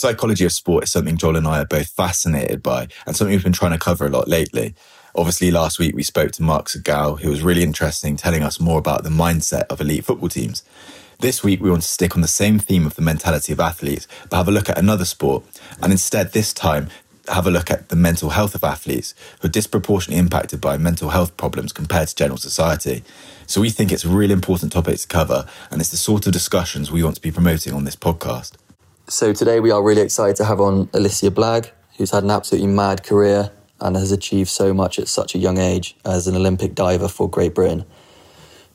Psychology of sport is something Joel and I are both fascinated by and something we've been trying to cover a lot lately. Obviously, last week we spoke to Mark Segal, who was really interesting, telling us more about the mindset of elite football teams. This week, we want to stick on the same theme of the mentality of athletes, but have a look at another sport, and instead, this time, have a look at the mental health of athletes who are disproportionately impacted by mental health problems compared to general society. So, we think it's a really important topic to cover, and it's the sort of discussions we want to be promoting on this podcast. So, today we are really excited to have on Alicia Blagg, who's had an absolutely mad career and has achieved so much at such a young age as an Olympic diver for Great Britain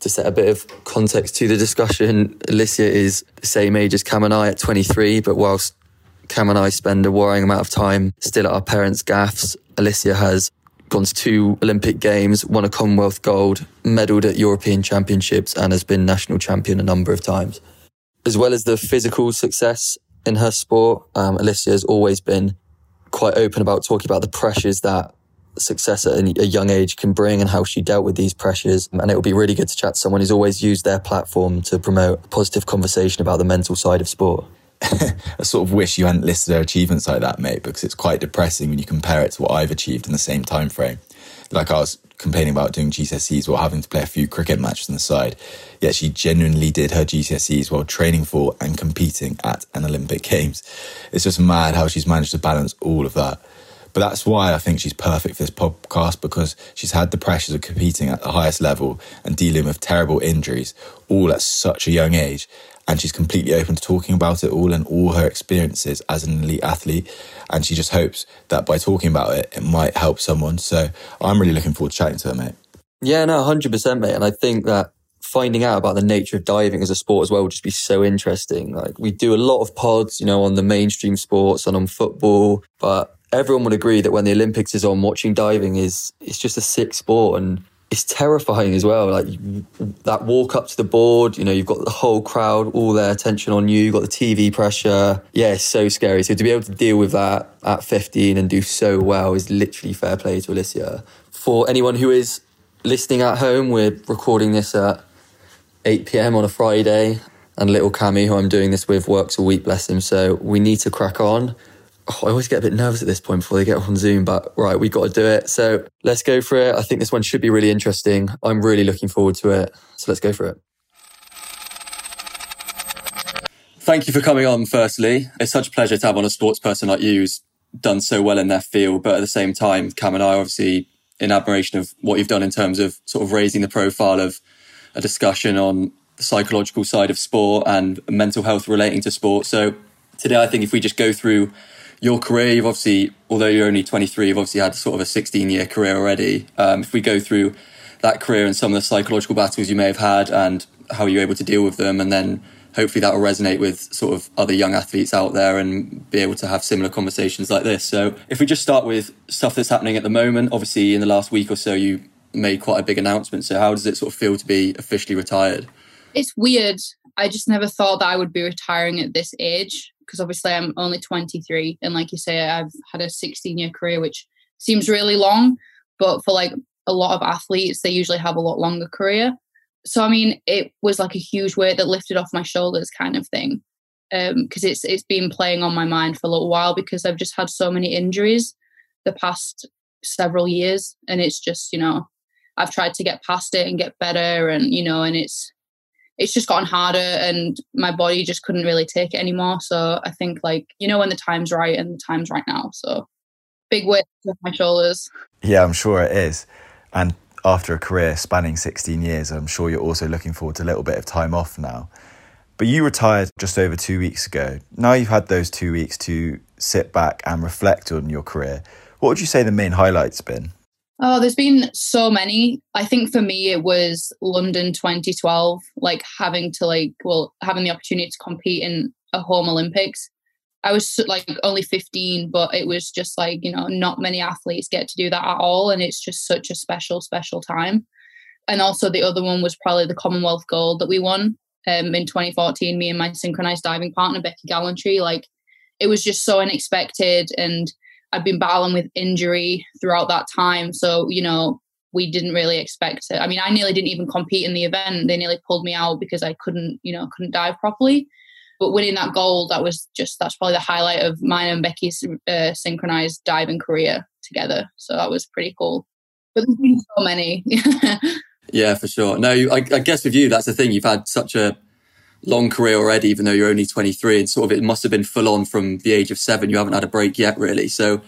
to set a bit of context to the discussion, Alicia is the same age as Cam and I at 23, but whilst Cam and I spend a worrying amount of time still at our parents' gaffs, Alicia has gone to two Olympic Games, won a Commonwealth gold, medalled at European Championships, and has been national champion a number of times. As well as the physical success in her sport, um, Alicia has always been quite open about talking about the pressures that success at a young age can bring and how she dealt with these pressures. And it will be really good to chat to someone who's always used their platform to promote positive conversation about the mental side of sport. I sort of wish you hadn't listed her achievements like that, mate, because it's quite depressing when you compare it to what I've achieved in the same time frame. Like I was complaining about doing GCSEs while having to play a few cricket matches on the side. Yet she genuinely did her GCSEs while training for and competing at an Olympic Games. It's just mad how she's managed to balance all of that. But that's why I think she's perfect for this podcast because she's had the pressures of competing at the highest level and dealing with terrible injuries all at such a young age. And she's completely open to talking about it all and all her experiences as an elite athlete. And she just hopes that by talking about it, it might help someone. So I'm really looking forward to chatting to her, mate. Yeah, no, 100%, mate. And I think that finding out about the nature of diving as a sport as well would just be so interesting. Like we do a lot of pods, you know, on the mainstream sports and on football, but everyone would agree that when the Olympics is on, watching diving is it's just a sick sport and it's terrifying as well. Like that walk up to the board, you know, you've got the whole crowd, all their attention on you. You've got the TV pressure. Yeah, it's so scary. So to be able to deal with that at 15 and do so well is literally fair play to Alicia. For anyone who is listening at home, we're recording this at 8 p.m. on a Friday, and little Cammy, who I'm doing this with, works a week, bless him. So we need to crack on oh, I always get a bit nervous at this point before they get on Zoom, but right, we got to do it. So let's go for it. I think this one should be really interesting. I'm really looking forward to it. So let's go for it. Thank you for coming on, firstly. It's such a pleasure to have on a sports person like you who's done so well in their field, but at the same time, Cam and I obviously in admiration of what you've done in terms of sort of raising the profile of a discussion on the psychological side of sport and mental health relating to sport. So today, I think if we just go through your career, you've obviously, although you're only 23, you've obviously had sort of a 16 year career already. Um, if we go through that career and some of the psychological battles you may have had and how you're able to deal with them, and then hopefully that will resonate with sort of other young athletes out there and be able to have similar conversations like this. So, if we just start with stuff that's happening at the moment, obviously in the last week or so, you made quite a big announcement. So, how does it sort of feel to be officially retired? It's weird. I just never thought that I would be retiring at this age because obviously I'm only 23 and like you say I've had a 16 year career which seems really long but for like a lot of athletes they usually have a lot longer career. So I mean it was like a huge weight that lifted off my shoulders kind of thing because um, it's it's been playing on my mind for a little while because I've just had so many injuries the past several years and it's just you know I've tried to get past it and get better and you know and it's it's just gotten harder and my body just couldn't really take it anymore. So I think like, you know, when the time's right and the time's right now. So big weight off my shoulders. Yeah, I'm sure it is. And after a career spanning 16 years, I'm sure you're also looking forward to a little bit of time off now. But you retired just over two weeks ago. Now you've had those two weeks to sit back and reflect on your career. What would you say the main highlights been? Oh, there's been so many. I think for me, it was London 2012, like having to, like, well, having the opportunity to compete in a home Olympics. I was like only 15, but it was just like, you know, not many athletes get to do that at all. And it's just such a special, special time. And also, the other one was probably the Commonwealth gold that we won um, in 2014, me and my synchronized diving partner, Becky Gallantree. Like, it was just so unexpected. And I'd been battling with injury throughout that time. So, you know, we didn't really expect it. I mean, I nearly didn't even compete in the event. They nearly pulled me out because I couldn't, you know, couldn't dive properly. But winning that gold, that was just that's probably the highlight of mine and Becky's uh, synchronized diving career together. So that was pretty cool. But there's been so many. yeah, for sure. No, I, I guess with you, that's the thing. You've had such a long career already, even though you're only 23, and sort of it must have been full on from the age of seven. You haven't had a break yet, really. So,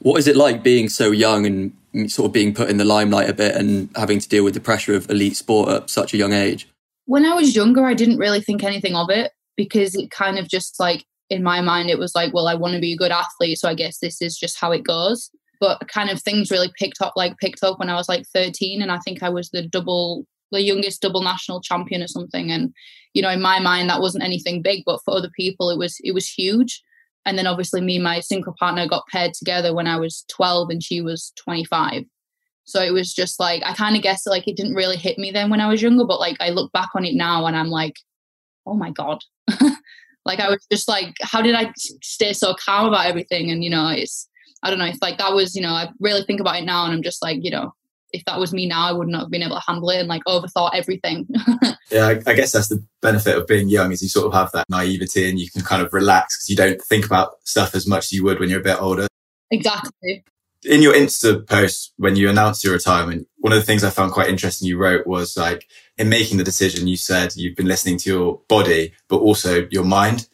what is it like being so young and sort of being put in the limelight a bit and having to deal with the pressure of elite sport at such a young age? When I was younger, I didn't really think anything of it because it kind of just like in my mind, it was like, well, I want to be a good athlete, so I guess this is just how it goes. But kind of things really picked up, like picked up when I was like 13, and I think I was the double, the youngest double national champion or something. And you know, in my mind, that wasn't anything big, but for other people, it was it was huge. And then obviously, me and my synchro partner got paired together when I was 12 and she was 25. So it was just like I kind of guess like it didn't really hit me then when I was younger, but like I look back on it now and I'm like, oh my god, like I was just like, how did I stay so calm about everything? And you know, it's I don't know if like that was you know I really think about it now and I'm just like you know if that was me now, I would not have been able to handle it and like overthought everything. yeah, I, I, guess that's the benefit of being young is you sort of have that naivety and you can kind of relax because you don't think about stuff as much as you would when you're a bit older. Exactly. In your Insta post, when you announced your retirement, one of the things I found quite interesting you wrote was like, in making the decision, you said you've been listening to your body, but also your mind.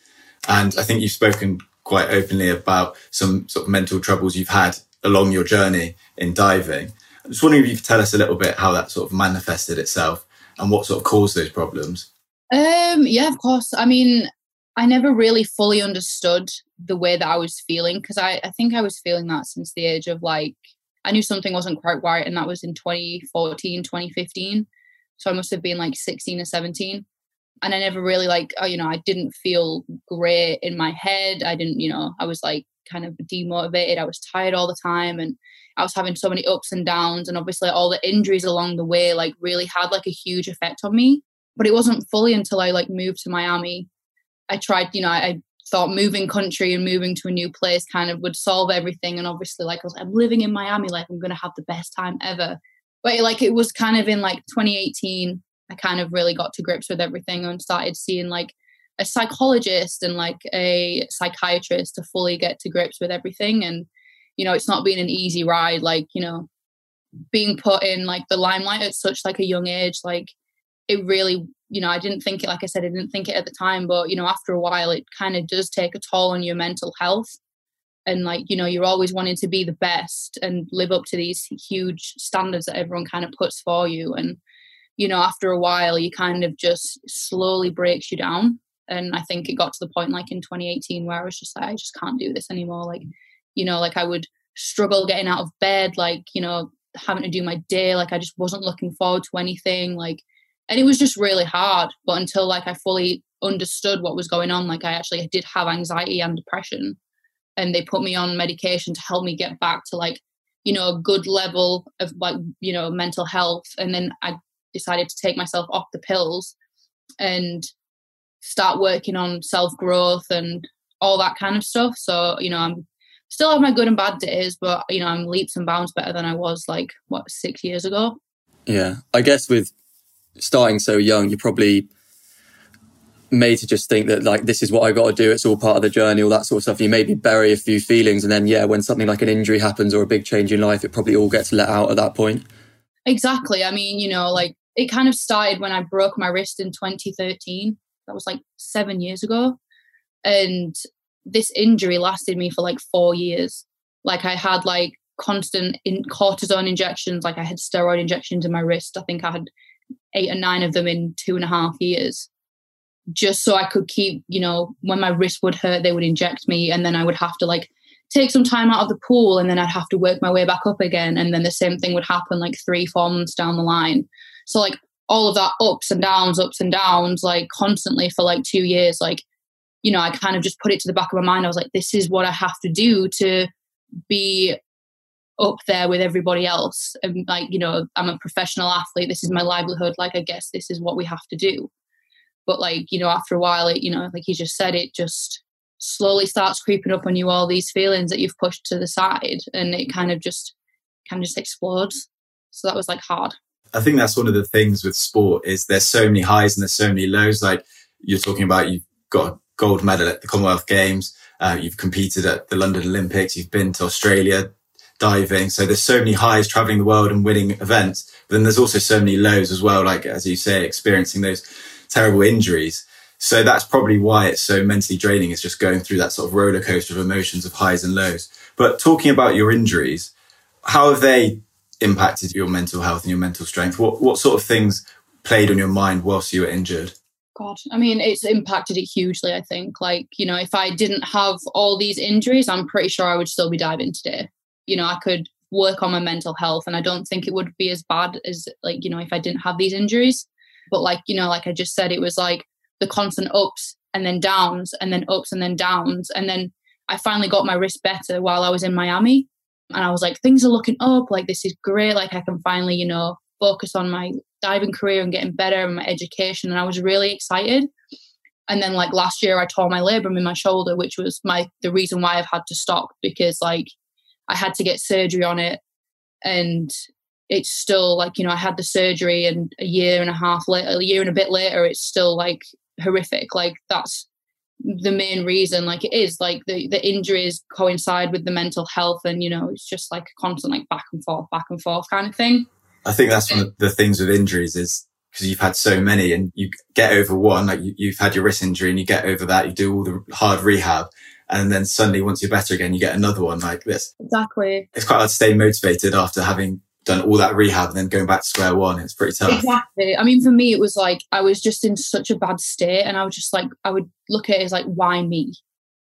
And I think you've spoken quite openly about some sort of mental troubles you've had along your journey in diving. I'm just wondering if you could tell us a little bit how that sort of manifested itself and what sort of caused those problems. Um, yeah, of course. I mean, I never really fully understood the way that I was feeling because I, I think I was feeling that since the age of like, I knew something wasn't quite right, and that was in 2014, 2015. So I must have been like 16 or 17. And I never really like, oh, you know, I didn't feel great in my head. I didn't, you know, I was like kind of demotivated. I was tired all the time. And I was having so many ups and downs, and obviously all the injuries along the way like really had like a huge effect on me. But it wasn't fully until I like moved to Miami. I tried, you know, I, I thought moving country and moving to a new place kind of would solve everything. And obviously, like I was, I'm living in Miami, like I'm gonna have the best time ever. But like it was kind of in like 2018, I kind of really got to grips with everything and started seeing like a psychologist and like a psychiatrist to fully get to grips with everything. And you know, it's not been an easy ride. Like, you know, being put in like the limelight at such like a young age, like it really, you know, I didn't think it, like I said, I didn't think it at the time, but you know, after a while, it kind of does take a toll on your mental health. And like, you know, you're always wanting to be the best and live up to these huge standards that everyone kind of puts for you. And, you know, after a while, you kind of just slowly breaks you down. And I think it got to the point like in 2018 where I was just like, I just can't do this anymore. Like, you know like i would struggle getting out of bed like you know having to do my day like i just wasn't looking forward to anything like and it was just really hard but until like i fully understood what was going on like i actually did have anxiety and depression and they put me on medication to help me get back to like you know a good level of like you know mental health and then i decided to take myself off the pills and start working on self growth and all that kind of stuff so you know i'm still have my good and bad days, but you know, I'm leaps and bounds better than I was like what six years ago. Yeah, I guess with starting so young, you're probably made to just think that like this is what I got to do. It's all part of the journey, all that sort of stuff. You maybe bury a few feelings, and then yeah, when something like an injury happens or a big change in life, it probably all gets let out at that point. Exactly. I mean, you know, like it kind of started when I broke my wrist in 2013. That was like seven years ago, and this injury lasted me for like four years. Like I had like constant in cortisone injections, like I had steroid injections in my wrist. I think I had eight or nine of them in two and a half years. Just so I could keep, you know, when my wrist would hurt, they would inject me and then I would have to like take some time out of the pool and then I'd have to work my way back up again. And then the same thing would happen like three, four months down the line. So like all of that ups and downs, ups and downs, like constantly for like two years, like you know, I kind of just put it to the back of my mind. I was like, this is what I have to do to be up there with everybody else. And like, you know, I'm a professional athlete. This is my livelihood. Like, I guess this is what we have to do. But like, you know, after a while, it, you know, like you just said, it just slowly starts creeping up on you all these feelings that you've pushed to the side and it kind of just kind of just explodes. So that was like hard. I think that's one of the things with sport is there's so many highs and there's so many lows. Like you're talking about, you've got gold medal at the Commonwealth Games. Uh, you've competed at the London Olympics. You've been to Australia diving. So there's so many highs traveling the world and winning events. But then there's also so many lows as well. Like, as you say, experiencing those terrible injuries. So that's probably why it's so mentally draining. It's just going through that sort of roller coaster of emotions of highs and lows. But talking about your injuries, how have they impacted your mental health and your mental strength? What what sort of things played on your mind whilst you were injured? God, I mean, it's impacted it hugely. I think, like you know, if I didn't have all these injuries, I'm pretty sure I would still be diving today. You know, I could work on my mental health, and I don't think it would be as bad as like you know if I didn't have these injuries. But like you know, like I just said, it was like the constant ups and then downs, and then ups and then downs, and then I finally got my wrist better while I was in Miami and I was like, things are looking up. Like, this is great. Like, I can finally, you know, focus on my diving career and getting better and my education. And I was really excited. And then, like, last year, I tore my labrum in my shoulder, which was my the reason why I've had to stop because, like, I had to get surgery on it. And it's still like, you know, I had the surgery and a year and a half later, a year and a bit later, it's still like horrific. Like, that's the main reason like it is like the the injuries coincide with the mental health and you know it's just like a constant like back and forth back and forth kind of thing i think that's one of the things with injuries is because you've had so many and you get over one like you, you've had your wrist injury and you get over that you do all the hard rehab and then suddenly once you're better again you get another one like this exactly it's quite hard to stay motivated after having done all that rehab and then going back to square one. It's pretty tough. Exactly. I mean, for me, it was like I was just in such a bad state, and I was just like, I would look at it as like, why me?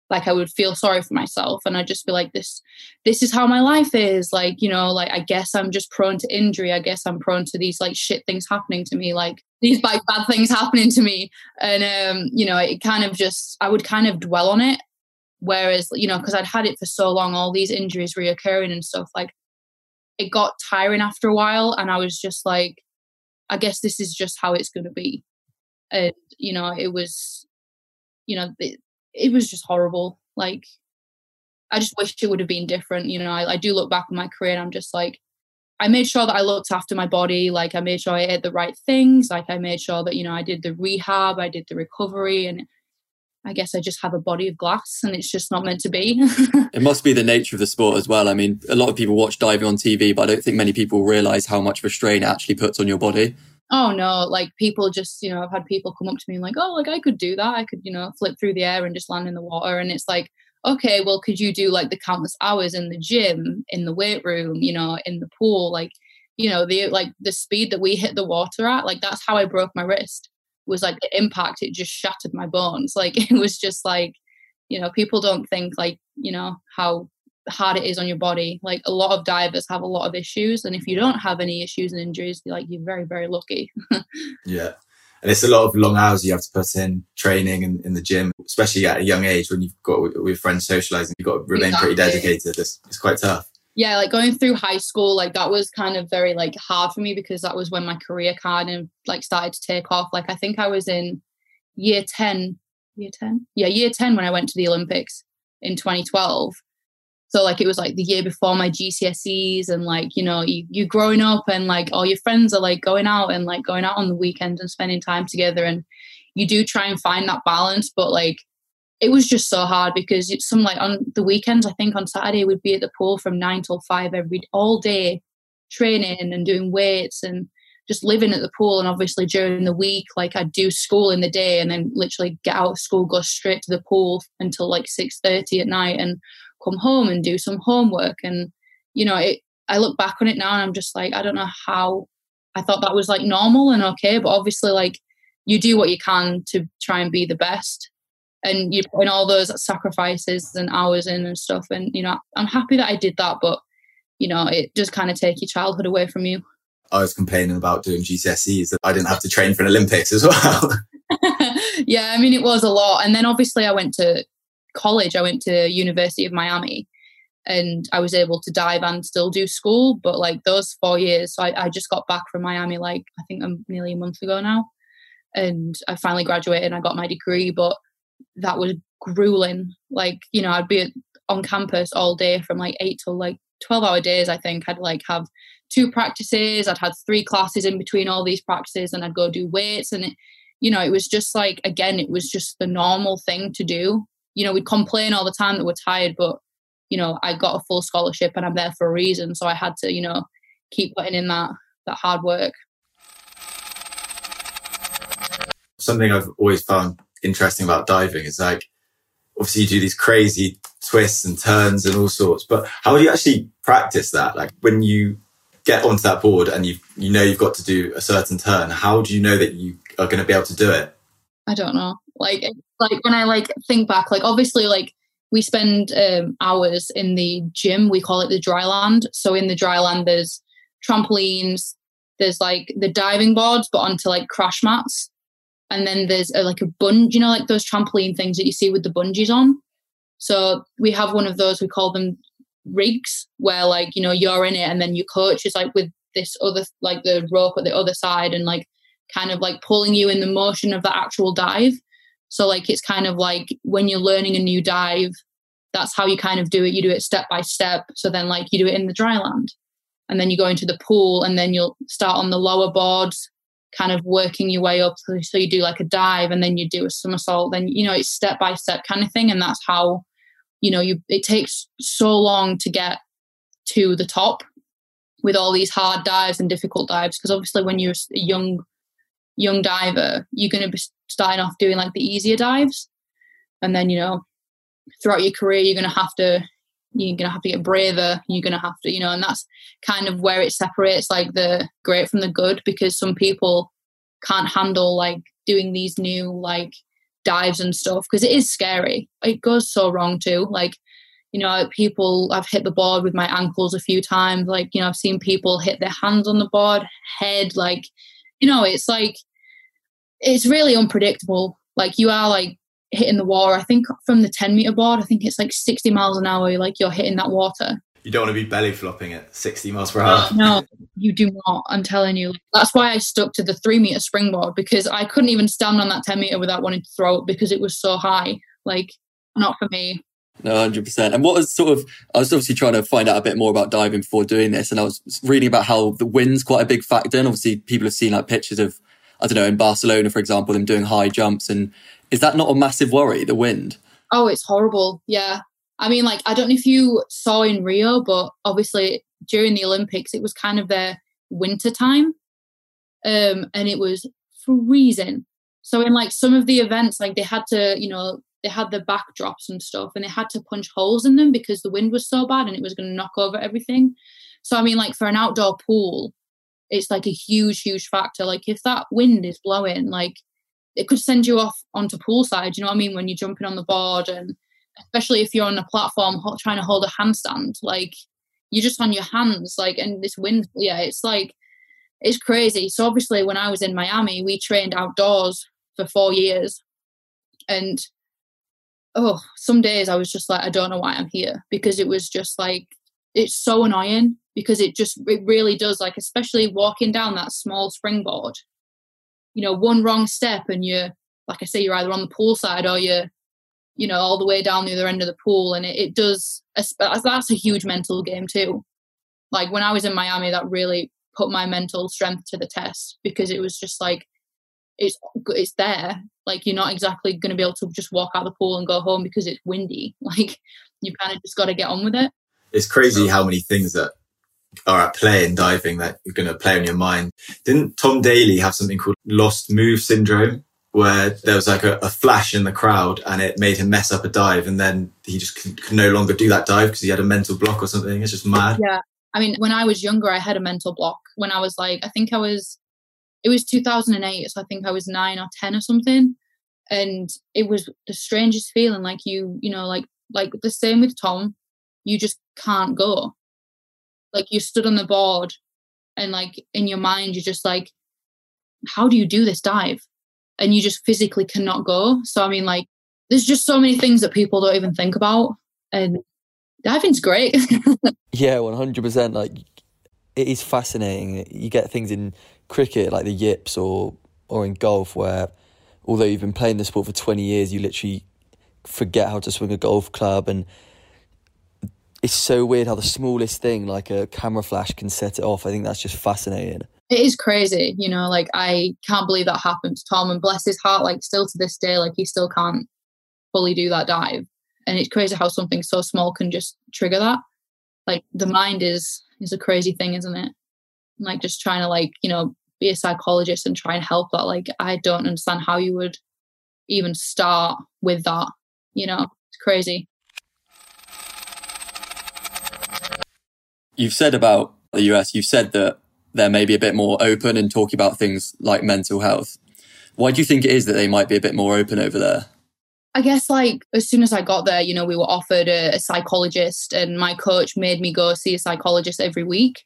Like I would feel sorry for myself, and I'd just be like, this, this is how my life is. Like you know, like I guess I'm just prone to injury. I guess I'm prone to these like shit things happening to me, like these like bad things happening to me, and um, you know, it kind of just I would kind of dwell on it. Whereas, you know, because I'd had it for so long, all these injuries reoccurring and stuff, like it got tiring after a while and i was just like i guess this is just how it's going to be and you know it was you know it, it was just horrible like i just wish it would have been different you know I, I do look back on my career and i'm just like i made sure that i looked after my body like i made sure i ate the right things like i made sure that you know i did the rehab i did the recovery and I guess I just have a body of glass and it's just not meant to be. it must be the nature of the sport as well. I mean, a lot of people watch diving on TV, but I don't think many people realize how much of a strain it actually puts on your body. Oh no, like people just, you know, I've had people come up to me and like, oh, like I could do that. I could, you know, flip through the air and just land in the water. And it's like, okay, well, could you do like the countless hours in the gym, in the weight room, you know, in the pool? Like, you know, the like the speed that we hit the water at, like that's how I broke my wrist was like the impact it just shattered my bones like it was just like you know people don't think like you know how hard it is on your body like a lot of divers have a lot of issues and if you don't have any issues and injuries like you're very very lucky yeah and it's a lot of long hours you have to put in training and in the gym especially at a young age when you've got with friends socializing you've got to remain exactly. pretty dedicated it's, it's quite tough yeah, like going through high school, like that was kind of very like hard for me because that was when my career kind of like started to take off. Like I think I was in year 10, year 10? Yeah, year 10 when I went to the Olympics in 2012. So like it was like the year before my GCSEs and like, you know, you, you're growing up and like all your friends are like going out and like going out on the weekends and spending time together and you do try and find that balance, but like it was just so hard because it's some like on the weekends, I think on Saturday we'd be at the pool from nine till five every all day, training and doing weights and just living at the pool. And obviously during the week, like I'd do school in the day and then literally get out of school, go straight to the pool until like six thirty at night and come home and do some homework. And you know, it I look back on it now and I'm just like, I don't know how I thought that was like normal and okay, but obviously like you do what you can to try and be the best. And you put in all those sacrifices and hours in and stuff. And you know i'm happy that i did that but you know it just kind of take your childhood away from you. I was complaining about doing gcse's that i didn't have to train for an olympics as well. Yeah i mean it was a lot. And then obviously i went to college i went to university of miami and i was able to dive and still do school but like those four years so I, I just got back from miami like i think um, nearly a month ago now and i finally graduated and i got my degree but that was grueling. Like, you know, I'd be on campus all day from like eight till like 12 hour days, I think. I'd like have two practices, I'd had three classes in between all these practices, and I'd go do weights. And it, you know, it was just like, again, it was just the normal thing to do. You know, we'd complain all the time that we're tired, but, you know, I got a full scholarship and I'm there for a reason. So I had to, you know, keep putting in that, that hard work. Something I've always found interesting about diving is like, obviously you do these crazy twists and turns and all sorts, but how do you actually practice that? Like when you get onto that board and you you know you've got to do a certain turn, how do you know that you are going to be able to do it? I don't know. Like like when I like think back, like obviously like we spend um, hours in the gym. We call it the dry land. So in the dry land, there's trampolines, there's like the diving boards, but onto like crash mats, and then there's a, like a bungee, you know, like those trampoline things that you see with the bungees on. So we have one of those. We call them rigs where like you know you're in it and then your coach is like with this other like the rope at the other side and like kind of like pulling you in the motion of the actual dive so like it's kind of like when you're learning a new dive that's how you kind of do it. You do it step by step. So then like you do it in the dry land and then you go into the pool and then you'll start on the lower boards kind of working your way up. So you do like a dive and then you do a somersault. Then you know it's step by step kind of thing and that's how you know you it takes so long to get to the top with all these hard dives and difficult dives. Because obviously when you're a young young diver you're going to be starting off doing like the easier dives and then you know throughout your career you're going to have to you're going to have to get braver you're going to have to you know and that's kind of where it separates like the great from the good because some people can't handle like doing these new like dives and stuff because it is scary. It goes so wrong too. Like, you know, people, I've hit the board with my ankles a few times. Like, you know, I've seen people hit their hands on the board, head. Like, you know, it's like, it's really unpredictable. Like, you are like hitting the water. I think from the 10 meter board, I think it's like 60 miles an hour. Like, you're hitting that water you don't want to be belly flopping at 60 miles per hour. No, you do not. I'm telling you. That's why I stuck to the three meter springboard because I couldn't even stand on that 10 meter without wanting to throw it because it was so high. Like, not for me. No, hundred percent. And what was sort of, I was obviously trying to find out a bit more about diving before doing this, and I was reading about how the wind's quite a big factor. And obviously, people have seen like pictures of, I don't know, in Barcelona, for example, them doing high jumps. And is that not a massive worry, the wind? Oh, it's horrible. Yeah, I mean, like, I don't know if you saw in Rio, but obviously during the Olympics, it was kind of their winter time. Um, and it was freezing. So in like some of the events, like they had to, you know, they had the backdrops and stuff and they had to punch holes in them because the wind was so bad and it was going to knock over everything. So I mean, like for an outdoor pool, it's like a huge, huge factor. Like if that wind is blowing, like it could send you off onto poolside. You know what I mean? When you're jumping on the board and especially if you're on a platform trying to hold a handstand like you're just on your hands like and this wind yeah it's like it's crazy so obviously when i was in miami we trained outdoors for four years and oh some days i was just like i don't know why i'm here because it was just like it's so annoying because it just it really does like especially walking down that small springboard you know one wrong step and you're like i say you're either on the pool side or you're you know, all the way down the other end of the pool. And it, it does, that's a huge mental game too. Like when I was in Miami, that really put my mental strength to the test because it was just like, it's it's there. Like you're not exactly going to be able to just walk out of the pool and go home because it's windy. Like you kind of just got to get on with it. It's crazy how many things that are at play in diving that you're going to play on your mind. Didn't Tom Daley have something called lost move syndrome? where there was like a, a, flash in the crowd and it made him mess up a dive and then he just could, could no longer do that dive because he had a mental block or something? It's just mad. Yeah. I mean when i was younger i had a mental block. When i was like i think i was it was 2008 so i think i was 9 or 10 or something. And it was the strangest feeling like you you know like like the same with tom you just can't go like you stood on the board and like in your mind you're just like how do you do this dive and you just physically cannot go. So I mean, like, there's just so many things that people don't even think about, and diving's great. yeah, one hundred percent. Like, it is fascinating. You get things in cricket like the yips or or in golf where, although you've been playing the sport for twenty years, you literally forget how to swing a golf club and it's so weird how the smallest thing like a camera flash can set it off i think that's just fascinating it is crazy, you know, like I can't believe that happened to Tom and bless his heart, like still to this day, like he still can't fully do that dive. And it's crazy how something so small can just trigger that. Like the mind is is a crazy thing, isn't it? Like just trying to like, you know, be a psychologist and try and help that. Like I don't understand how you would even start with that, you know. It's crazy. You've said about the US, you've said that they're maybe a bit more open and talking about things like mental health. Why do you think it is that they might be a bit more open over there? I guess like as soon as I got there, you know, we were offered a, a, psychologist, and my coach made me go see a psychologist every week.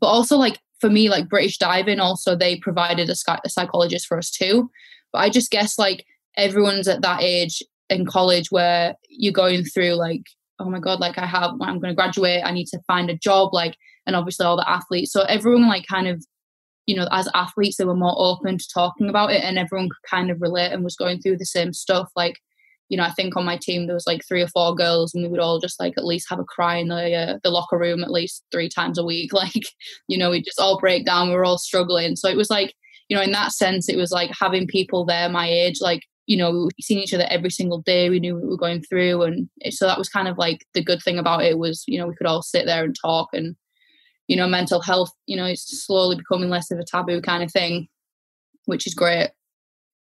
But also, like for me, like British diving, also they provided a, a psychologist for us too. But I just guess like everyone's at that age in college where you're going through like, oh my god, like I have, when I'm going to graduate, I need to find a job, like, and obviously all the athletes. So everyone like kind of you know, as athletes, they were more open to talking about it and everyone could kind of relate and was going through the same stuff. Like, you know, I think on my team there was like three or four girls, and we would all just like at least have a cry in the uh, the locker room at least three times a week. Like, you know, we just all break down. We were all struggling. So it was like, you know, in that sense, it was like having people there my age, like you know, we seeing each other every single day. We knew what we were going through, and so that was kind of like the good thing about it was, you know, we could all sit there and talk, and you know, mental health, you know, it's slowly becoming less of a taboo kind of thing, which is great.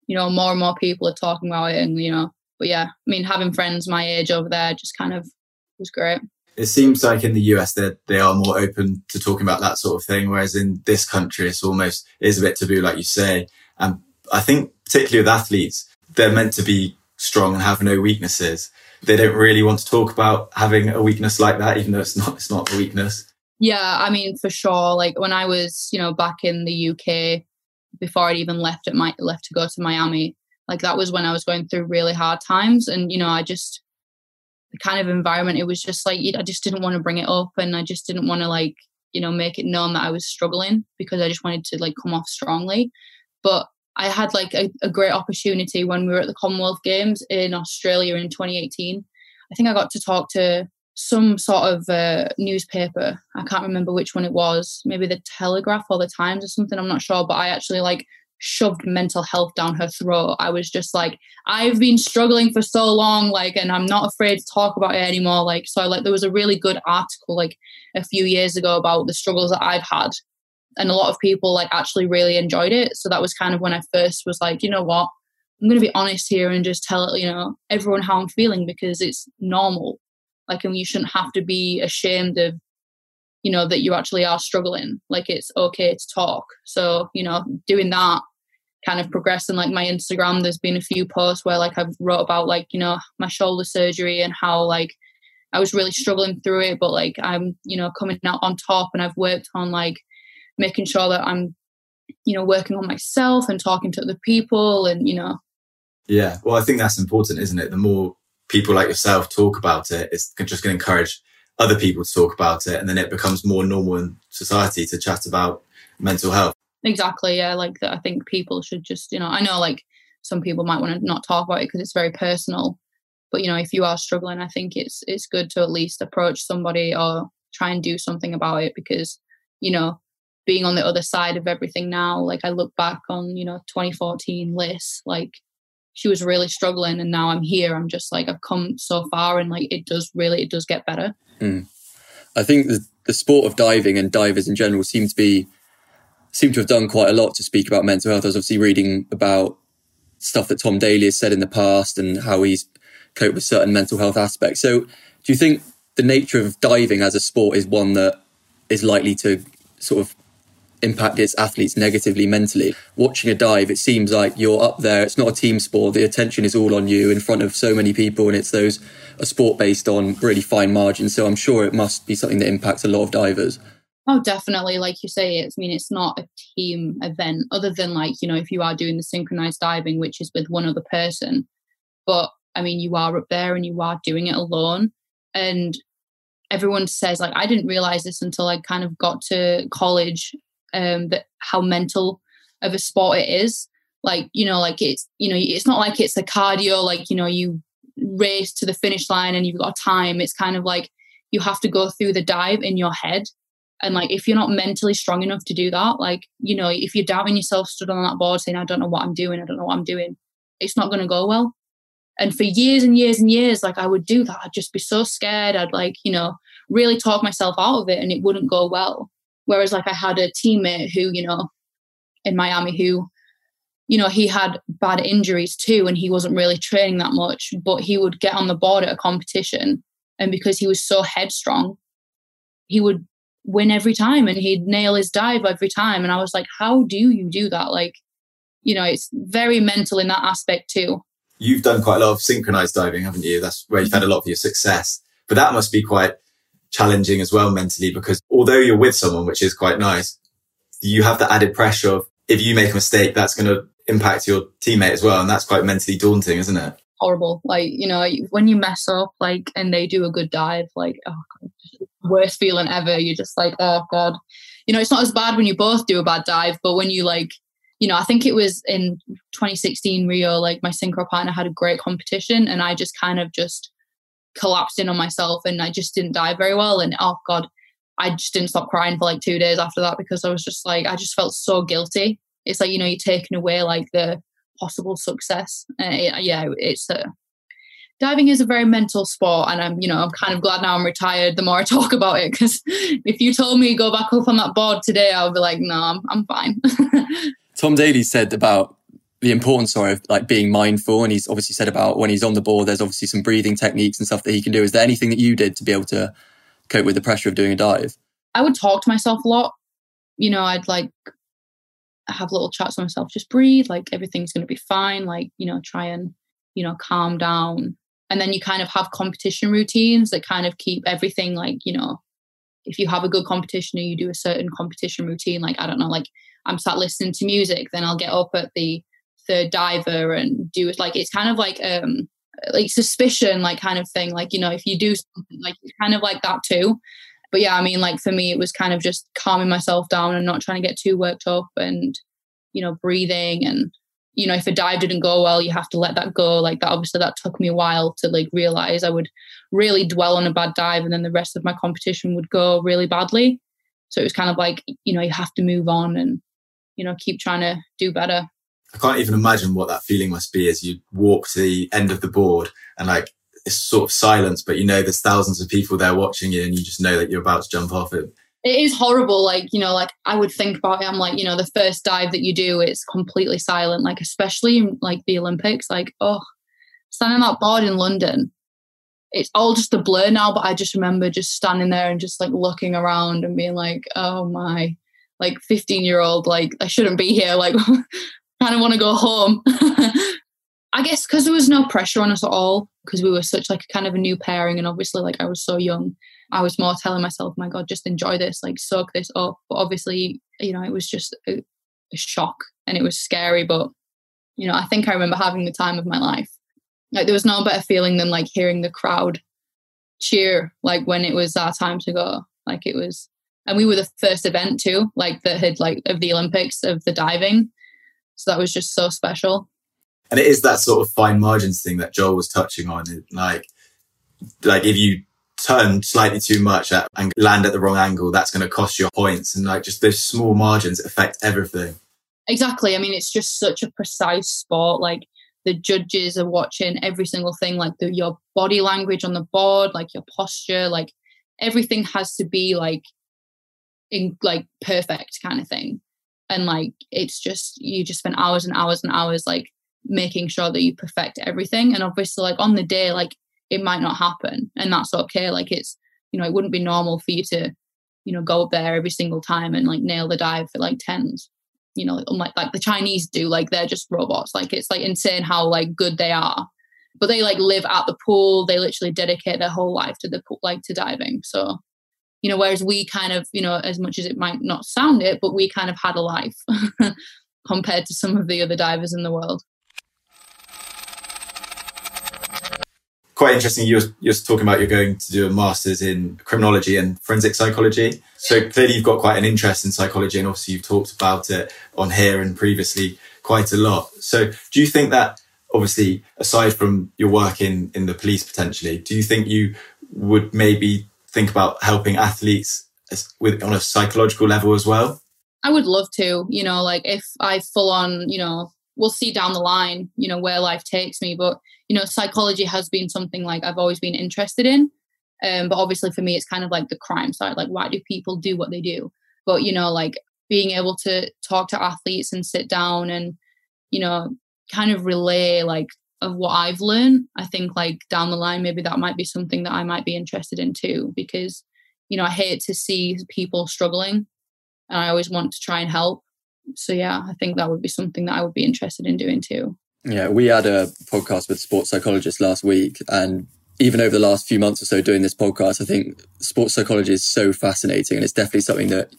You know, more and more people are talking about it, and you know, but yeah, I mean, having friends my age over there just kind of was great. It seems like in the US that they are more open to talking about that sort of thing, whereas in this country it's almost it is a bit taboo, like you say. And I think particularly with athletes, they're meant to be strong and have no weaknesses. They don't really want to talk about having a weakness like that, even though it's not it's not a weakness. Yeah, I mean, for sure. Like when I was, you know, back in the UK before I'd even left at my left to go to Miami, like that was when I was going through really hard times. And, you know, I just, the kind of environment, it was just like, I just didn't want to bring it up. And I just didn't want to like, you know, make it known that I was struggling because I just wanted to like come off strongly. But I had like a, a great opportunity when we were at the Commonwealth Games in Australia in 2018. I think I got to talk to some sort of uh, newspaper. I can't remember which one it was. Maybe the Telegraph or the Times or something. I'm not sure. But I actually like shoved mental health down her throat. I was just like, I've been struggling for so long, like, and I'm not afraid to talk about it anymore. Like, so like there was a really good article like a few years ago about the struggles that I've had. And a lot of people like actually really enjoyed it. So that was kind of when I first was like, you know what? I'm gonna be honest here and just tell you know everyone how I'm feeling because it's normal. Like and you shouldn't have to be ashamed of you know that you actually are struggling like it's okay to talk so you know doing that kind of progressing like my instagram there's been a few posts where like i've wrote about like you know my shoulder surgery and how like i was really struggling through it but like i'm you know coming out on top and i've worked on like making sure that i'm you know working on myself and talking to other people and you know. Yeah. Well i think that's important isn't it? The more people like yourself talk about it it's just going to encourage other people to talk about it and then it becomes more normal in society to chat about mental health. Exactly yeah like that i think people should just you know i know like some people might want to not talk about it because it's very personal but you know if you are struggling i think it's it's good to at least approach somebody or try and do something about it because you know being on the other side of everything now like i look back on you know 2014 Liz like she was really struggling and now i'm here i'm just like i've come so far and like it does really it does get better mm. i think the, the sport of diving and divers in general seem to be seem to have done quite a lot to speak about mental health. I was obviously reading about stuff that Tom Daley has said in the past and how he's coped with certain mental health aspects. So, do you think the nature of diving as a sport is one that is likely to sort of impact its athletes negatively mentally? Watching a dive, it seems like you're up there. It's not a team sport. The attention is all on you in front of so many people, and it's those a sport based on really fine margins. So, I'm sure it must be something that impacts a lot of divers. Oh, definitely. Like you say, it's I mean it's not a team event other than like, you know, if you are doing the synchronized diving, which is with one other person. But I mean, you are up there and you are doing it alone. And everyone says like I didn't realize this until I kind of got to college, um, that how mental of a sport it is. Like, you know, like it's you know, it's not like it's a cardio, like, you know, you race to the finish line and you've got time. It's kind of like you have to go through the dive in your head And like, if you're not mentally strong enough to do that, like, you know, if you're doubting yourself, stood on that board saying, I don't know what I'm doing, I don't know what I'm doing, it's not going to go well. And for years and years and years, like, I would do that. I'd just be so scared. I'd like, you know, really talk myself out of it and it wouldn't go well. Whereas, like, I had a teammate who, you know, in Miami who, you know, he had bad injuries too and he wasn't really training that much, but he would get on the board at a competition. And because he was so headstrong, he would win every time and he'd nail his dive every time. And I was like, how do you do that? Like, you know, it's very mental in that aspect too. You've done quite a lot of synchronized diving, haven't you? That's where you've had a lot of your success. But that must be quite challenging as well mentally because although you're with someone, which is quite nice, you have the added pressure of if you make a mistake, that's going to impact your teammate as well. And that's quite mentally daunting, isn't it? Horrible. Like, you know, when you mess up, like, and they do a good dive, like, oh, God, worst feeling ever. You're just like, oh God. You know, it's not as bad when you both do a bad dive, but when you like, you know, I think it was in 2016 Rio, like my synchro partner had a great competition and I just kind of just collapsed in on myself and I just didn't dive very well. And oh God, I just didn't stop crying for like two days after that because I was just like, I just felt so guilty. It's like, you know, you're taking away like the possible success. Uh, yeah, it's a, diving is a very mental sport and i'm you know i'm kind of glad now i'm retired the more i talk about it because if you told me go back up on that board today i'll be like no i'm, I'm fine tom daley said about the importance sorry, of like being mindful. And he's obviously said about when he's on the board there's obviously some breathing techniques and stuff that he can do. Is there anything that you did to be able to cope with the pressure of doing a dive? I would talk to myself a lot. You know i'd like have little chats with myself. Just breathe. Like everything's going to be fine. Like you know try and you know calm down. And then you kind of have competition routines that kind of keep everything like you know if you have a good competition or you do a certain competition routine like i don't know like i'm sat listening to music then i'll get up at the third diver and do it like it's kind of like um like suspicion like kind of thing. Like you know if you do something like it's kind of like that too. But yeah i mean like for me it was kind of just calming myself down and not trying to get too worked up and you know breathing. And you know if a dive didn't go well you have to let that go. Like that obviously that took me a while to like realize i would really dwell on a bad dive and then the rest of my competition would go really badly. So it was kind of like you know you have to move on and you know keep trying to do better i can't even imagine what that feeling must be as you walk to the end of the board and like it's sort of silence but you know there's thousands of people there watching you and you just know that you're about to jump off it it is horrible. Like, you know, like I would think about it. I'm like, you know, the first dive that you do, it's completely silent. Like, especially in like the Olympics, like, oh, standing that board in London, it's all just a blur now. But I just remember just standing there and just like looking around and being like, oh my, like 15 year old, like I shouldn't be here. Like, kind of want to go home. I guess because there was no pressure on us at all, because we were such like kind of a new pairing, and obviously, like I was so young I was more telling myself, oh my God, just enjoy this, like soak this up. But obviously, you know, it was just a, a shock and it was scary. But, you know, I think I remember having the time of my life. Like there was no better feeling than like hearing the crowd cheer, like when it was our time to go. Like it was, and we were the first event too, like that had like of the Olympics of the diving. So that was just so special. And it is that sort of fine margins thing that Joel was touching on. Like, like if you turn slightly too much at, and land at the wrong angle, that's going to cost you points. And like just those small margins affect everything. Exactly. I mean, it's just such a precise sport. Like the judges are watching every single thing, like the, your body language on the board, like your posture, like everything has to be like in like perfect kind of thing. And like it's just you just spend hours and hours and hours like making sure that you perfect everything. And obviously, like on the day, like it might not happen and that's okay. Like it's you know it wouldn't be normal for you to you know go up there every single time and like nail the dive for like tens you know unlike like the chinese do like they're just robots. Like it's like insane how like good they are. But they like live at the pool. They literally dedicate their whole life to the pool like to diving. So you know whereas we kind of you know as much as it might not sound it but we kind of had a life compared to some of the other divers in the world quite interesting. You're, you're talking about you're going to do a master's in criminology and forensic psychology. So clearly you've got quite an interest in psychology and obviously you've talked about it on here and previously quite a lot. So do you think that obviously aside from your work in, in the police potentially, do you think you would maybe think about helping athletes with on a psychological level as well? I would love to, you know, like if I full on, you know, we'll see down the line, you know, where life takes me. But, you know, psychology has been something like I've always been interested in. Um, but obviously for me, it's kind of like the crime side. Like, why do people do what they do? But, you know, like being able to talk to athletes and sit down and, you know, kind of relay like of what I've learned, I think like down the line, maybe that might be something that I might be interested in too, because, you know, I hate to see people struggling and I always want to try and help. So yeah, I think that would be something that I would be interested in doing too. Yeah, we had a podcast with sports psychologists last week and even over the last few months or so doing this podcast, I think sports psychology is so fascinating and it's definitely something that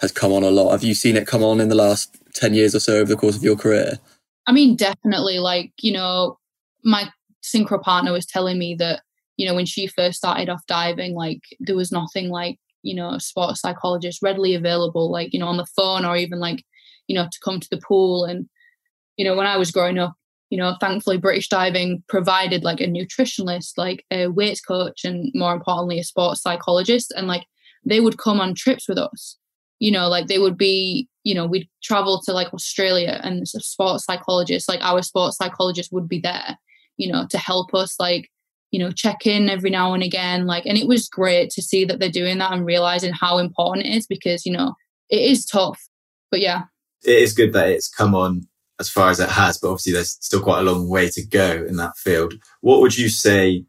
has come on a lot. Have you seen it come on in the last 10 years or so over the course of your career? I mean, definitely. Like, you know, my synchro partner was telling me that, you know, when she first started off diving, like, there was nothing like, you know, sports psychologist readily available, like, you know, on the phone or even like, you know, to come to the pool. And, you know, when I was growing up, you know, thankfully British diving provided like a nutritionist, like a weights coach, and more importantly, a sports psychologist. And like they would come on trips with us. You know, like they would be, you know, we'd travel to like Australia and a sports psychologist, like our sports psychologist would be there, you know, to help us like, you know, check in every now and again. Like, and it was great to see that they're doing that and realizing how important it is because, you know, it is tough. But yeah. It is good that it's come on as far as it has, but obviously there's still quite a long way to go in that field. What would you say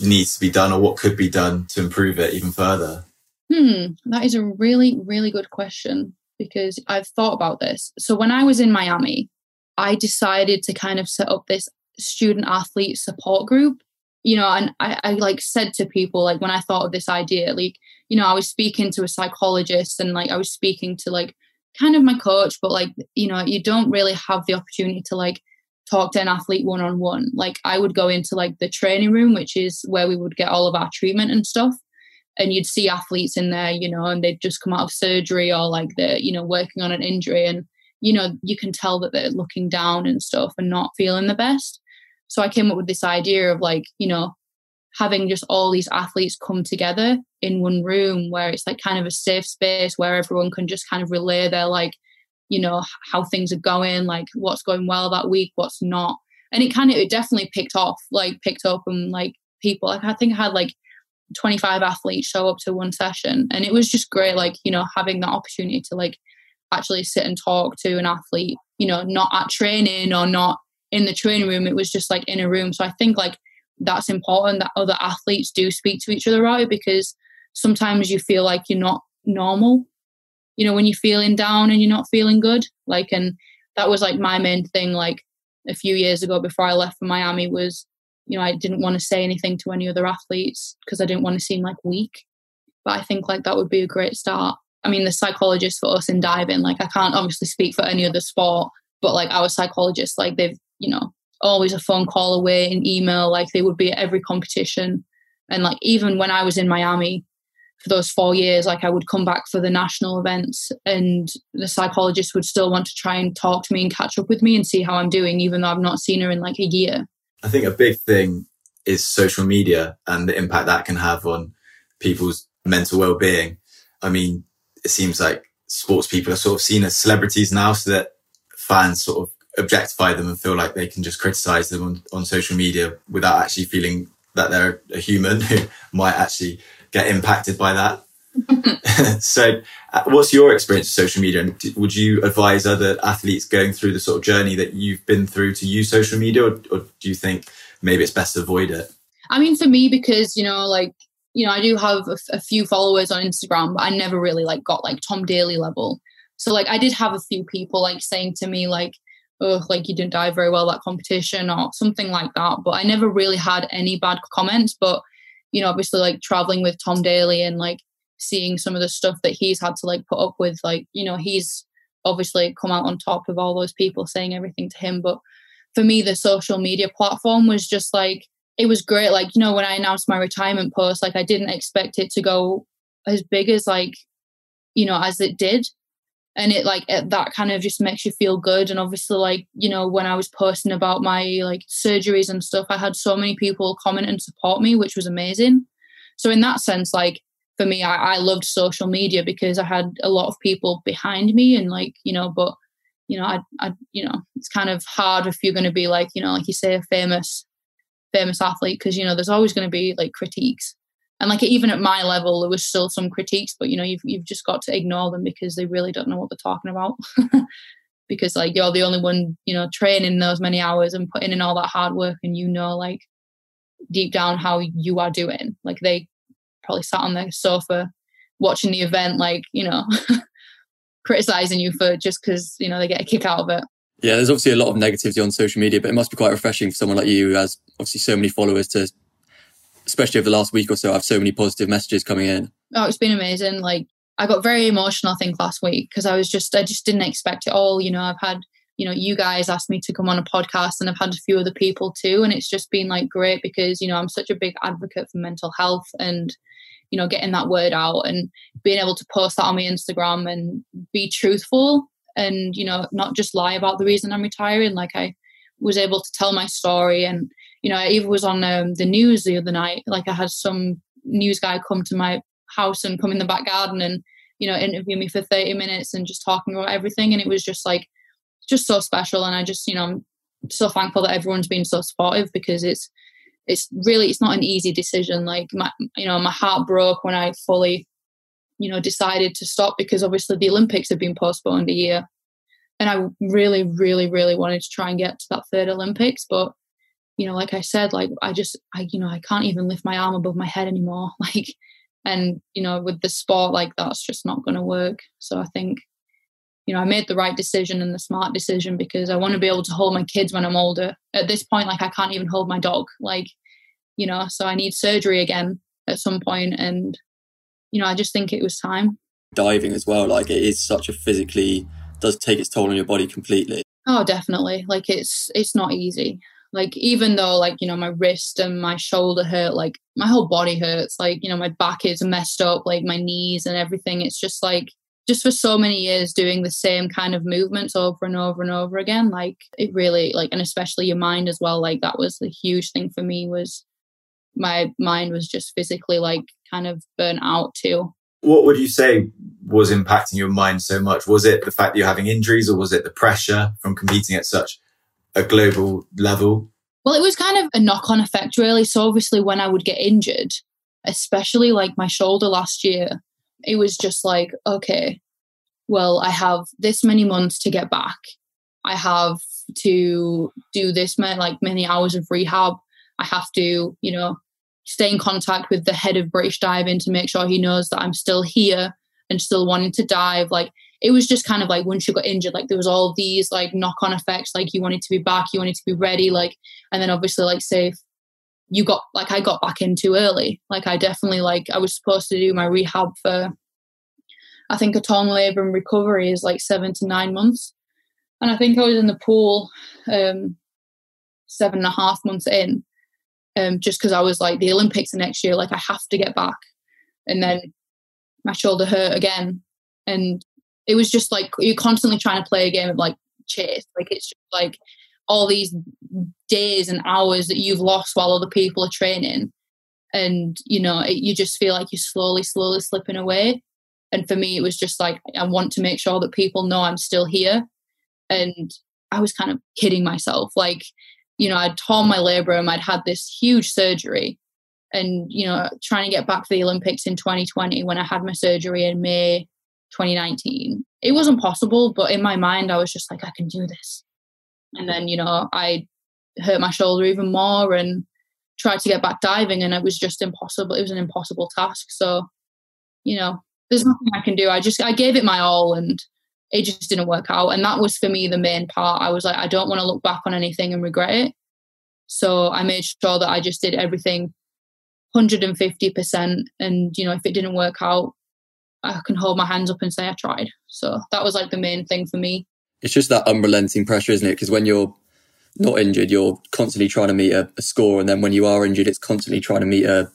needs to be done or what could be done to improve it even further? Hmm, that is a really, really good question because I've thought about this. So when I was in Miami, I decided to kind of set up this student athlete support group. You know, and I, I like said to people, like when I thought of this idea, like, you know, I was speaking to a psychologist and like I was speaking to like kind of my coach, but like, you know, you don't really have the opportunity to like talk to an athlete one on one. Like I would go into like the training room, which is where we would get all of our treatment and stuff. And you'd see athletes in there, you know, and they'd just come out of surgery or like they're, you know, working on an injury. And, you know, you can tell that they're looking down and stuff and not feeling the best. So I came up with this idea of like, you know, having just all these athletes come together in one room where it's like kind of a safe space where everyone can just kind of relay their like you know how things are going like what's going well that week what's not and it kind of it definitely picked off like picked up and like people like i think i had like 25 athletes show up to one session. And it was just great like you know having that opportunity to like actually sit and talk to an athlete you know not at training or not in the training room. It was just like in a room. So i think like that's important that other athletes do speak to each other right because sometimes you feel like you're not normal you know when you're feeling down and you're not feeling good. Like and that was like my main thing like a few years ago before i left for miami was you know i didn't want to say anything to any other athletes because i didn't want to seem like weak but i think like that would be a great start i mean the psychologist for us in diving like i can't obviously speak for any other sport but like our psychologists like they've you know always a phone call away, an email, like they would be at every competition. And like even when I was in Miami for those four years, like I would come back for the national events and the psychologist would still want to try and talk to me and catch up with me and see how I'm doing, even though I've not seen her in like a year. I think a big thing is social media and the impact that can have on people's mental well-being. I mean, it seems like sports people are sort of seen as celebrities now so that fans sort of objectify them and feel like they can just criticize them on, on social media without actually feeling that they're a human who might actually get impacted by that. so, uh, what's your experience with social media? And would you advise other athletes going through the sort of journey that you've been through to use social media, or, or do you think maybe it's best to avoid it? I mean, for me, because you know, like you know, I do have a, a few followers on Instagram, but I never really like got like Tom Daley level. So, like, I did have a few people like saying to me, like, oh, like you didn't dive very well that competition or something like that. But I never really had any bad comments. But, you know, obviously like traveling with Tom Daley and like seeing some of the stuff that he's had to like put up with, like, you know, he's obviously come out on top of all those people saying everything to him. But for me, the social media platform was just like, it was great. Like, you know, when I announced my retirement post, like I didn't expect it to go as big as like, you know, as it did and it like it, that kind of just makes you feel good and obviously like you know when i was posting about my like surgeries and stuff i had so many people comment and support me which was amazing so in that sense like for me, I, I loved social media because I had a lot of people behind me and like, you know, but you know, I, I, you know, it's kind of hard if you're going to be like, you know, like you say, a famous, famous athlete, because you know, there's always going to be like critiques, and like even at my level, there was still some critiques, but you know, you've you've just got to ignore them because they really don't know what they're talking about. because like you're the only one, you know, training those many hours and putting in all that hard work, and you know, like deep down how you are doing. Like they probably sat on the sofa watching the event, like you know. criticizing you for just because you know they get a kick out of it. Yeah, there's obviously a lot of negativity on social media, but it must be quite refreshing for someone like you who has obviously so many followers to, especially over the last week or so, I have so many positive messages coming in. Oh, it's been amazing. Like I got very emotional, I think, last week because I was just, I just didn't expect it all. You know, I've had, you know, you guys asked me to come on a podcast and I've had a few other people too. And it's just been like great because, you know, I'm such a big advocate for mental health and you know getting that word out and being able to post that on my instagram and be truthful and you know not just lie about the reason i'm retiring like i was able to tell my story and you know i even was on um, the news the other night like i had some news guy come to my house and come in the back garden and you know interview me for 30 minutes and just talking about everything and it was just like just so special. And i just you know i'm so thankful that everyone's been so supportive because it's it's really it's not an easy decision. Like my you know my heart broke when i fully you know decided to stop because obviously the olympics have been postponed a year. And i really really really wanted to try and get to that third olympics but you know like i said like i just i you know i can't even lift my arm above my head anymore. Like and you know with the sport like that's just not going to work. So i think you know, I made the right decision and the smart decision because I want to be able to hold my kids when I'm older. At this point, like I can't even hold my dog, like, you know, so I need surgery again at some point and you know, I just think it was time. Diving as well, like it is such a physically does take its toll on your body completely. Oh, definitely. Like it's it's not easy. Like even though like, you know, my wrist and my shoulder hurt, like my whole body hurts, like, you know, my back is messed up, like my knees and everything. It's just like just for so many years doing the same kind of movements over and over and over again like it really like and especially your mind as well like that was the huge thing for me was my mind was just physically like kind of burnt out too. What would you say was impacting your mind so much? Was it the fact that you're having injuries or was it the pressure from competing at such a global level? Well it was kind of a knock-on effect really. So obviously when i would get injured especially like my shoulder last year it was just like, okay, well, I have this many months to get back. I have to do this many, like many hours of rehab. I have to, you know, stay in contact with the head of British diving to make sure he knows that I'm still here and still wanting to dive. Like it was just kind of like once you got injured, like there was all these like knock on effects. Like you wanted to be back, you wanted to be ready. Like, and then obviously like say you got like I got back in too early. Like I definitely like I was supposed to do my rehab for I think a labour and recovery is like seven to nine months. And I think I was in the pool um, seven and a half months in, um, just because I was like the Olympics the next year, like I have to get back. And then my shoulder hurt again. And it was just like you're constantly trying to play a game of like chase. Like it's just like all these days and hours that you've lost while other people are training. And you know it, you just feel like you're slowly slowly slipping away. And for me it was just like i want to make sure that people know i'm still here. And i was kind of kidding myself. Like you know i'd torn my labrum i'd had this huge surgery. And you know trying to get back for the olympics in 2020 when i had my surgery in may 2019 it wasn't possible but in my mind i was just like i can do this and then you know i hurt my shoulder even more and tried to get back diving and it was just impossible it was an impossible task. So you know there's nothing i can do. I just i gave it my all and it just didn't work out. And that was for me the main part. I was like i don't want to look back on anything and regret it. So i made sure that i just did everything 150% and you know if it didn't work out i can hold my hands up and say i tried. So that was like the main thing for me it's just that unrelenting pressure isn't it because when you're not injured, you're constantly trying to meet a, a, score, and then when you are injured, it's constantly trying to meet a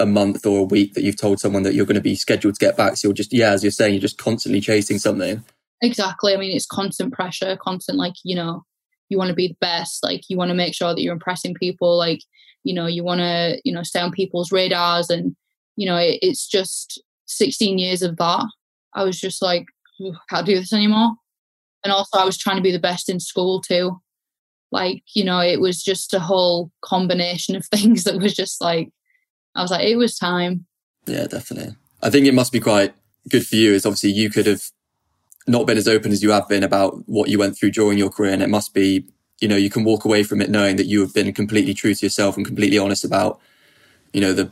a month or a week that you've told someone that you're going to be scheduled to get back. So you're just yeah, as you're saying, you're just constantly chasing something. Exactly. I mean, it's constant pressure, constant like you know, you want to be the best, like you want to make sure that you're impressing people, like you know, you want to you know stay on people's radars and you know, it, it's just 16 years of that. I was just like, I can't do this anymore. And also, I was trying to be the best in school too. Like, you know, it was just a whole combination of things that was just like, I was like, it was time. Yeah, definitely. I think it must be quite good for you, is obviously you could have not been as open as you have been about what you went through during your career. And it must be, you know, you can walk away from it knowing that you have been completely true to yourself and completely honest about, you know, the,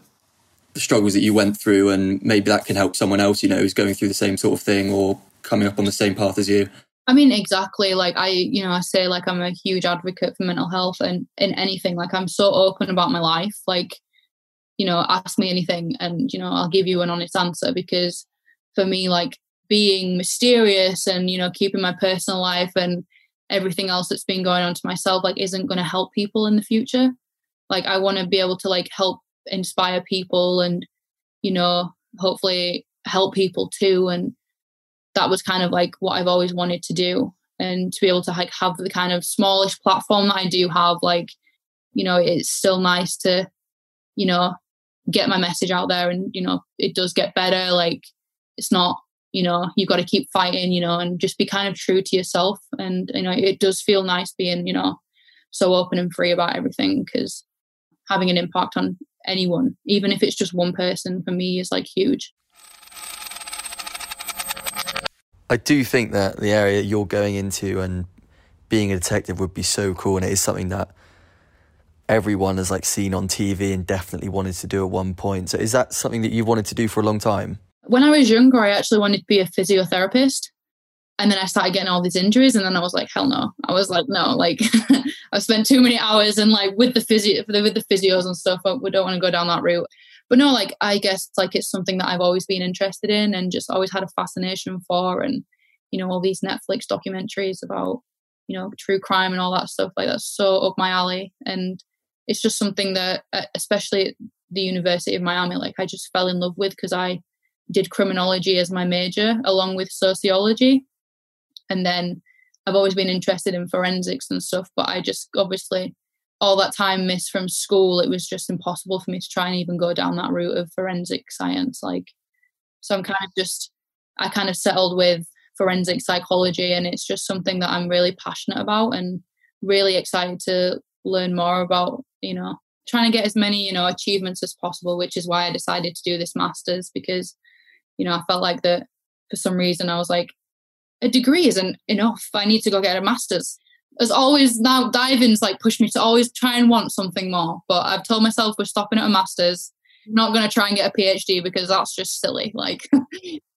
the struggles that you went through. And maybe that can help someone else, you know, who's going through the same sort of thing or coming up on the same path as you. I mean, exactly. Like I, you know, I say like I'm a huge advocate for mental health and in anything. Like I'm so open about my life. Like, you know, ask me anything and, you know, I'll give you an honest answer because for me, like being mysterious and you know keeping my personal life and everything else that's been going on to myself like isn't going to help people in the future like i want to be able to like help inspire people and you know hopefully help people too and that was kind of like what i've always wanted to do. And to be able to like have the kind of smallish platform that i do have like you know it's still nice to you know get my message out there and you know it does get better. Like it's not you know you've got to keep fighting you know and just be kind of true to yourself. And you know it does feel nice being you know so open and free about everything because having an impact on anyone even if it's just one person for me is like huge i do think that the area you're going into and being a detective would be so cool and it is something that everyone has like seen on tv and definitely wanted to do at one point so is that something that you've wanted to do for a long time when I was younger, I actually wanted to be a physiotherapist. And then I started getting all these injuries, and then I was like, hell no. I was like, no, like I've spent too many hours and like with the physio with the physios and stuff. We don't want to go down that route. But no, like I guess like it's something that I've always been interested in and just always had a fascination for. And you know, all these Netflix documentaries about you know true crime and all that stuff like that's so up my alley. And it's just something that, especially at the University of Miami, like I just fell in love with because I did criminology as my major along with sociology. And then I've always been interested in forensics and stuff, but I just obviously all that time missed from school, it was just impossible for me to try and even go down that route of forensic science. Like, so I'm kind of just, I kind of settled with forensic psychology, and it's just something that I'm really passionate about and really excited to learn more about, you know, trying to get as many, you know, achievements as possible, which is why I decided to do this master's because you know, I felt like that for some reason I was like, a degree isn't enough. I need to go get a master's. As always, now diving's like pushed me to always try and want something more. But I've told myself we're stopping at a master's. I'm not going to try and get a PhD because that's just silly. Like,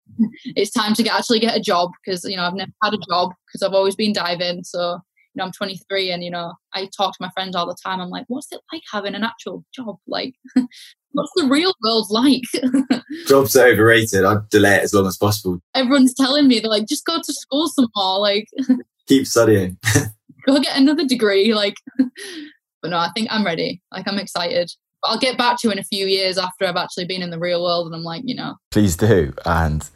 it's time to get, actually get a job because you know I've never had a job because I've always been diving. So you know I'm 23 and you know I talk to my friends all the time. I'm like, what's it like having an actual job? Like, what's the real world like? Jobs are overrated. I'd delay it as long as possible. Everyone's telling me they're like, just go to school some more. Like, keep studying. Go get another degree. Like, but no, I think I'm ready. Like, I'm excited. But I'll get back to you in a few years after I've actually been in the real world, and I'm like, you know. Please do, and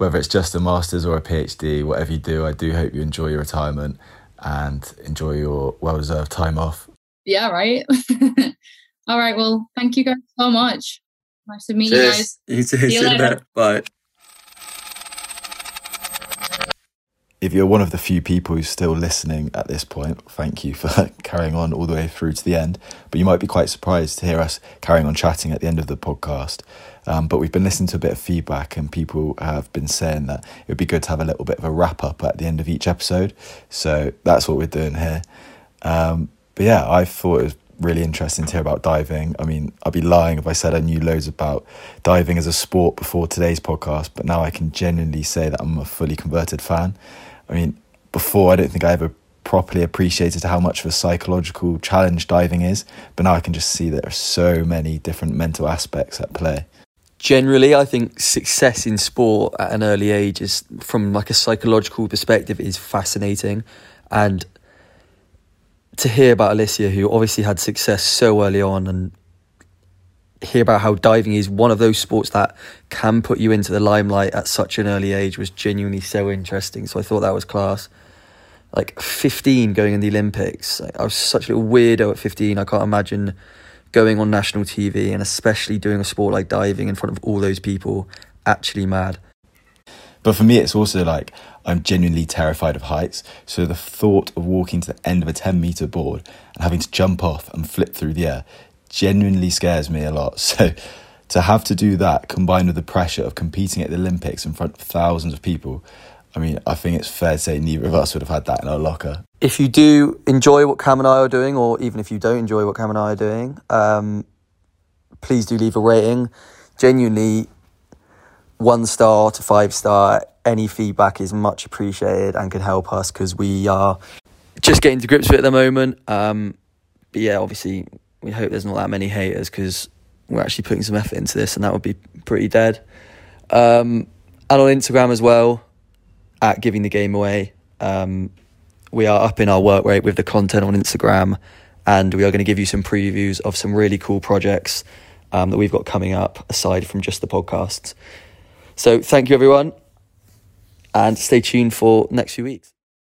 whether it's just a master's or a PhD, whatever you do, I do hope you enjoy your retirement and enjoy your well deserved time off. Yeah, right. All right. Well, thank you guys so much. Nice to meet Cheers. you guys. You too. See you later. Bye. If you're one of the few people who's still listening at this point, thank you for carrying on all the way through to the end. But you might be quite surprised to hear us carrying on chatting at the end of the podcast. Um, but we've been listening to a bit of feedback, and people have been saying that it would be good to have a little bit of a wrap up at the end of each episode. So that's what we're doing here. Um, but yeah, I thought it was really interesting to hear about diving. I mean, I'd be lying if I said I knew loads about diving as a sport before today's podcast, but now I can genuinely say that I'm a fully converted fan. I mean, before I don't think I ever properly appreciated how much of a psychological challenge diving is, but now I can just see there are so many different mental aspects at play. Generally, I think success in sport at an early age is, from like a psychological perspective, is fascinating, and to hear about Alicia, who obviously had success so early on, and hear about how diving is one of those sports that can put you into the limelight at such an early age was genuinely so interesting. So I thought that was class. Like 15 going in the Olympics. I was such a little weirdo at 15. I can't imagine going on national TV and especially doing a sport like diving in front of all those people actually mad. But for me, it's also like I'm genuinely terrified of heights. So the thought of walking to the end of a 10 meter board and having to jump off and flip through the air genuinely scares me a lot. So to have to do that combined with the pressure of competing at the Olympics in front of thousands of people, I mean, I think it's fair to say neither of us would have had that in our locker. If you do enjoy what Cam and I are doing, or even if you don't enjoy what Cam and I are doing, um, please do leave a rating. Genuinely, one star to five star, any feedback is much appreciated and can help us because we are just getting to grips with it at the moment. Um, but yeah, obviously, we hope there's not that many haters because we're actually putting some effort into this and that would be pretty dead. Um, and on Instagram as well, at Giving the Game Away. Um, we are upping our work rate with the content on Instagram and we are going to give you some previews of some really cool projects um, that we've got coming up aside from just the podcasts. So thank you, everyone, and stay tuned for next few weeks.